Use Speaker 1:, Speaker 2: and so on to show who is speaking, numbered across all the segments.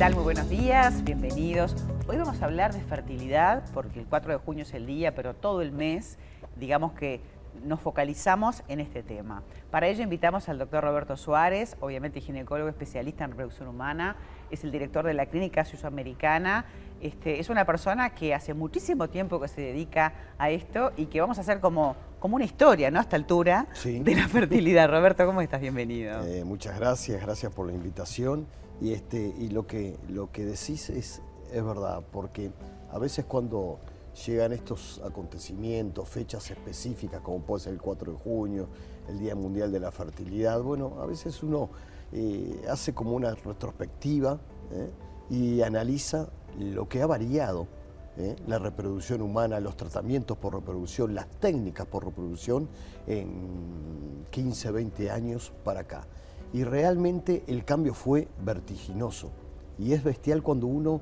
Speaker 1: tal? Muy buenos días, bienvenidos. Hoy vamos a hablar de fertilidad porque el 4 de junio es el día, pero todo el mes, digamos que nos focalizamos en este tema. Para ello invitamos al doctor Roberto Suárez, obviamente ginecólogo especialista en reproducción humana, es el director de la Clínica Suizoamericana, este, es una persona que hace muchísimo tiempo que se dedica a esto y que vamos a hacer como, como una historia, ¿no? A esta altura de la fertilidad. Roberto, ¿cómo estás? Bienvenido.
Speaker 2: Eh, muchas gracias, gracias por la invitación. Y, este, y lo, que, lo que decís es, es verdad, porque a veces cuando llegan estos acontecimientos, fechas específicas, como puede ser el 4 de junio, el Día Mundial de la Fertilidad, bueno, a veces uno eh, hace como una retrospectiva ¿eh? y analiza lo que ha variado ¿eh? la reproducción humana, los tratamientos por reproducción, las técnicas por reproducción en 15, 20 años para acá. Y realmente el cambio fue vertiginoso. Y es bestial cuando uno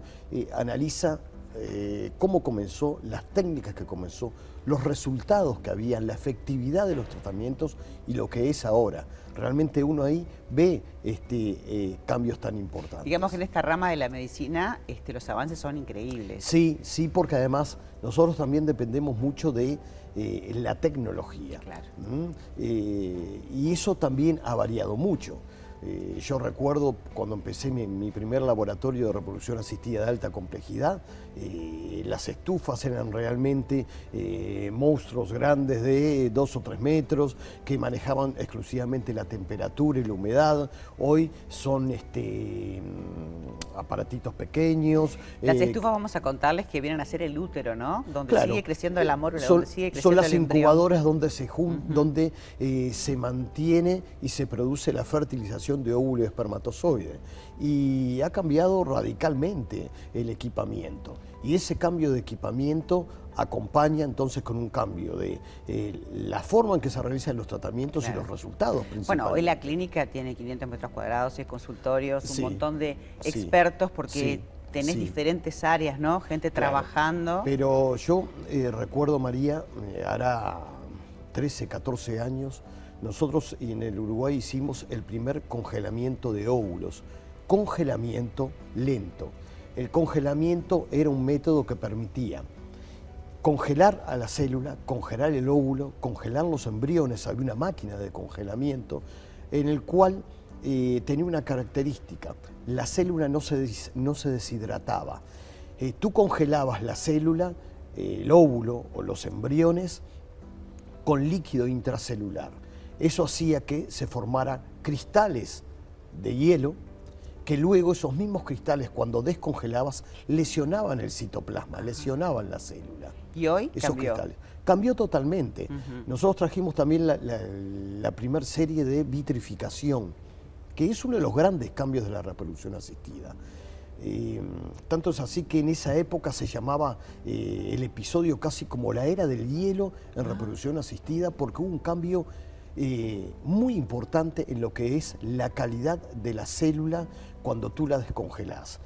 Speaker 2: analiza eh, cómo comenzó, las técnicas que comenzó, los resultados que había, la efectividad de los tratamientos y lo que es ahora. Realmente uno ahí ve este, eh, cambios tan importantes.
Speaker 1: Digamos que en esta rama de la medicina este, los avances son increíbles.
Speaker 2: Sí, sí, porque además nosotros también dependemos mucho de eh, la tecnología.
Speaker 1: Claro.
Speaker 2: y eso también ha variado mucho. Eh, yo recuerdo cuando empecé mi, primer laboratorio de reproducción asistida de alta complejidad, eh, las estufas eran realmente eh, monstruos grandes de dos o tres metros que manejaban exclusivamente la temperatura y la humedad. Hoy son este, mm, aparatitos pequeños.
Speaker 1: Las estufas vamos a contarles que vienen a ser el útero, ¿no? Donde sigue creciendo el amor,
Speaker 2: son,
Speaker 1: donde sigue creciendo
Speaker 2: Son las incubadoras donde se, donde, se mantiene y se produce la fertilización de óvulo y espermatozoide. Y ha cambiado radicalmente el equipamiento. Y ese cambio de equipamiento acompaña entonces con un cambio de eh, la forma en que se realizan los tratamientos y los resultados
Speaker 1: Bueno, hoy la clínica tiene 500 metros cuadrados, es consultorios, un montón de expertos porque... tenés diferentes áreas, ¿no? Gente trabajando.
Speaker 2: Pero yo eh, recuerdo, María, eh, hará 13, 14 años, nosotros en el Uruguay hicimos el primer congelamiento de óvulos, congelamiento lento. El congelamiento era un método que permitía congelar a la célula, congelar el óvulo, congelar los embriones. Había una máquina de congelamiento en el cual eh, tenía una característica. La célula no se, no se deshidrataba. Eh, tú congelabas la célula, el óvulo o los embriones con líquido intracelular. Eso hacía que se formaran cristales de hielo, que luego esos mismos cristales, cuando descongelabas, lesionaban el citoplasma, lesionaban la célula.
Speaker 1: ¿Y hoy esos cambió? cristales.
Speaker 2: Cambió totalmente. Nosotros trajimos también la, la, primera serie de vitrificación, que es uno de los grandes cambios de la reproducción asistida. Eh, tanto es así que en esa época se llamaba eh, el episodio casi como la era del hielo en ah. reproducción asistida, porque hubo un cambio eh, muy importante en lo que es la calidad de la célula cuando tú la descongelas.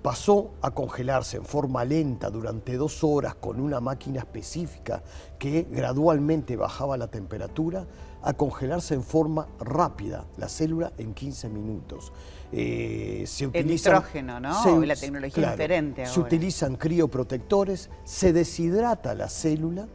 Speaker 2: Pasó a congelarse en forma lenta durante dos horas con una máquina específica que gradualmente bajaba la temperatura, a congelarse en forma rápida la célula en 15 minutos.
Speaker 1: Eh, se el nitrógeno, ¿no? la tecnología diferente
Speaker 2: Se utilizan crioprotectores, se deshidrata la célula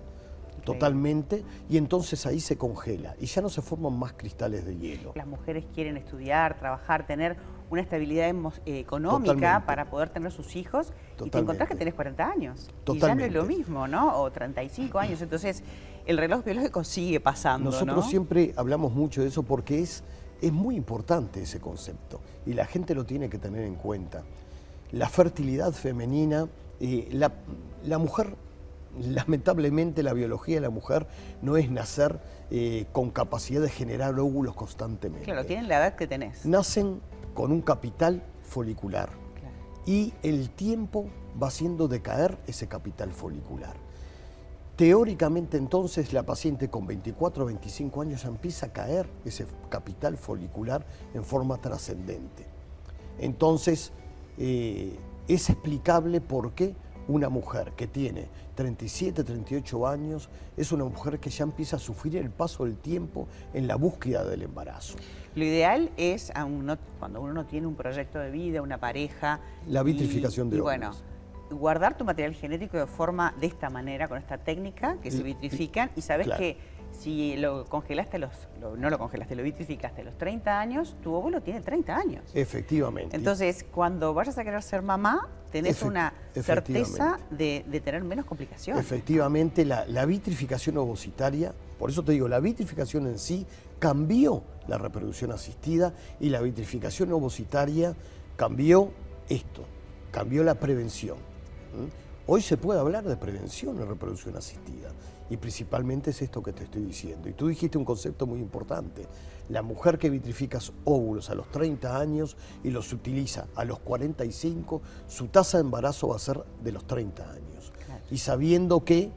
Speaker 2: totalmente y entonces ahí se congela y ya no se forman más cristales de hielo.
Speaker 1: Las mujeres quieren estudiar, trabajar, tener una estabilidad eh, económica para poder tener sus hijos y te encontrás que tenés 40 años. Y ya no es lo mismo, ¿no? O 35 años. Entonces el reloj biológico sigue pasando.
Speaker 2: Nosotros siempre hablamos mucho de eso porque es, es muy importante ese concepto y la gente lo tiene que tener en cuenta. La fertilidad femenina, eh, la, la mujer lamentablemente la biología de la mujer no es nacer eh, con capacidad de generar óvulos constantemente.
Speaker 1: Claro, tienen la edad que tenés.
Speaker 2: Nacen con un capital folicular y el tiempo va haciendo decaer ese capital folicular. Teóricamente entonces la paciente con 24 o 25 años empieza a caer ese capital folicular en forma trascendente. Entonces eh, es explicable por qué una mujer que tiene 37, 38 años, es una mujer que ya empieza a sufrir el paso del tiempo en la búsqueda del embarazo.
Speaker 1: Lo ideal es, cuando uno no tiene un proyecto de vida, una pareja...
Speaker 2: La vitrificación de
Speaker 1: y bueno, guardar tu material genético de forma, de esta manera, con esta técnica, que se vitrifican, y sabes que si lo congelaste, los, no lo congelaste, lo vitrificaste a los 30 años, tu óvulo tiene 30 años.
Speaker 2: Efectivamente.
Speaker 1: Entonces, cuando vayas a querer ser mamá, tenés una certeza de, tener menos complicaciones.
Speaker 2: Efectivamente, la, la vitrificación ovocitaria, por eso te digo, la vitrificación en sí cambió la reproducción asistida y la vitrificación ovocitaria cambió esto, cambió la prevención. Hoy se puede hablar de prevención en reproducción asistida y principalmente es esto que te estoy diciendo. Y tú dijiste un concepto muy importante. La mujer que vitrifica óvulos a los 30 años y los utiliza a los 45, su tasa de embarazo va a ser de los 30 años. Y sabiendo que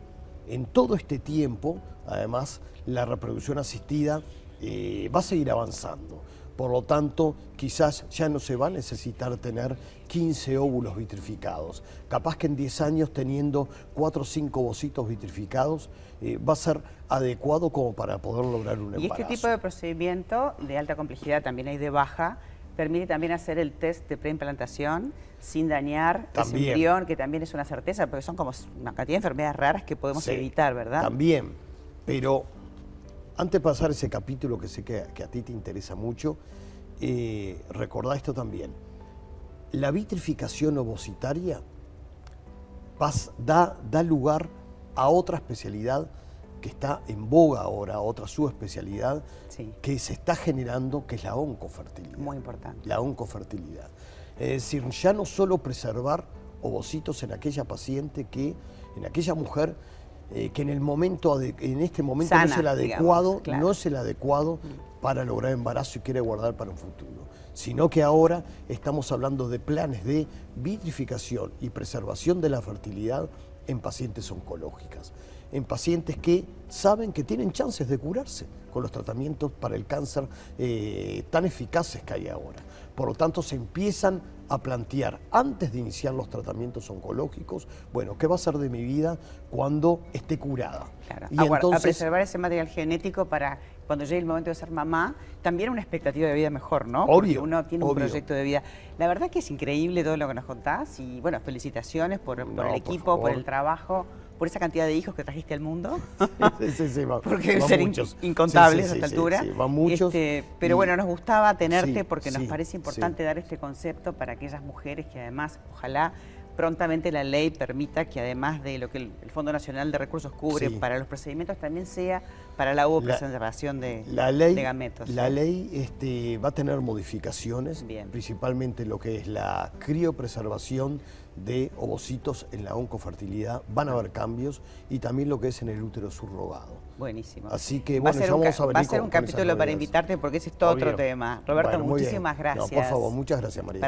Speaker 2: en todo este tiempo, además, la reproducción asistida eh, va a seguir avanzando. Por lo tanto, quizás ya no se va a necesitar tener 15 óvulos vitrificados. Capaz que en 10 años teniendo 4 o 5 bocitos vitrificados eh, va a ser adecuado como para poder lograr un embarazo.
Speaker 1: Y este tipo de procedimiento de alta complejidad, también hay de baja, permite también hacer el test de preimplantación sin dañar el embrión, que también es una certeza, porque son como una cantidad de enfermedades raras que podemos evitar, ¿verdad?
Speaker 2: También, pero antes de pasar ese capítulo que sé que, a ti te interesa mucho, eh, recordá esto también. La vitrificación ovocitaria da, da lugar a otra especialidad que está en boga ahora, otra subespecialidad que se está generando, que es la oncofertilidad.
Speaker 1: Muy importante.
Speaker 2: La oncofertilidad. Es decir, ya no solo preservar ovocitos en aquella paciente que, en aquella mujer eh, que en el momento en este momento no es el adecuado, no es el adecuado para lograr embarazo y quiere guardar para un futuro, sino que ahora estamos hablando de planes de vitrificación y preservación de la fertilidad en pacientes oncológicas, en pacientes que saben que tienen chances de curarse con los tratamientos para el cáncer eh, tan eficaces que hay ahora. Por lo tanto, se empiezan a plantear antes de iniciar los tratamientos oncológicos, bueno, ¿qué va a ser de mi vida cuando esté curada?
Speaker 1: Claro. Y entonces, a preservar ese material genético para cuando llegue el momento de ser mamá, también una expectativa de vida mejor, ¿no?
Speaker 2: Obvio.
Speaker 1: Porque uno tiene un proyecto de vida. La verdad que es increíble todo lo que nos contás y bueno, felicitaciones por, el equipo, por el trabajo por esa cantidad de hijos que trajiste al mundo.
Speaker 2: Sí, sí, sí,
Speaker 1: Porque deben ser incontables a esta altura.
Speaker 2: Sí, van muchos.
Speaker 1: Este, pero bueno, nos gustaba tenerte porque nos parece importante dar este concepto para aquellas mujeres que además, ojalá prontamente la ley permita que además de lo que el, Fondo Nacional de Recursos cubre para los procedimientos, también sea para la preservación de,
Speaker 2: la ley,
Speaker 1: de gametos.
Speaker 2: La ley este, va a tener modificaciones, principalmente lo que es la criopreservación de ovocitos en la oncofertilidad, van a haber cambios y también lo que es en el útero subrogado.
Speaker 1: Buenísimo.
Speaker 2: Así que bueno, ya vamos a
Speaker 1: venir Va a ser un capítulo para invitarte porque ese es todo otro tema. Roberto, muchísimas gracias.
Speaker 2: por favor, muchas gracias María.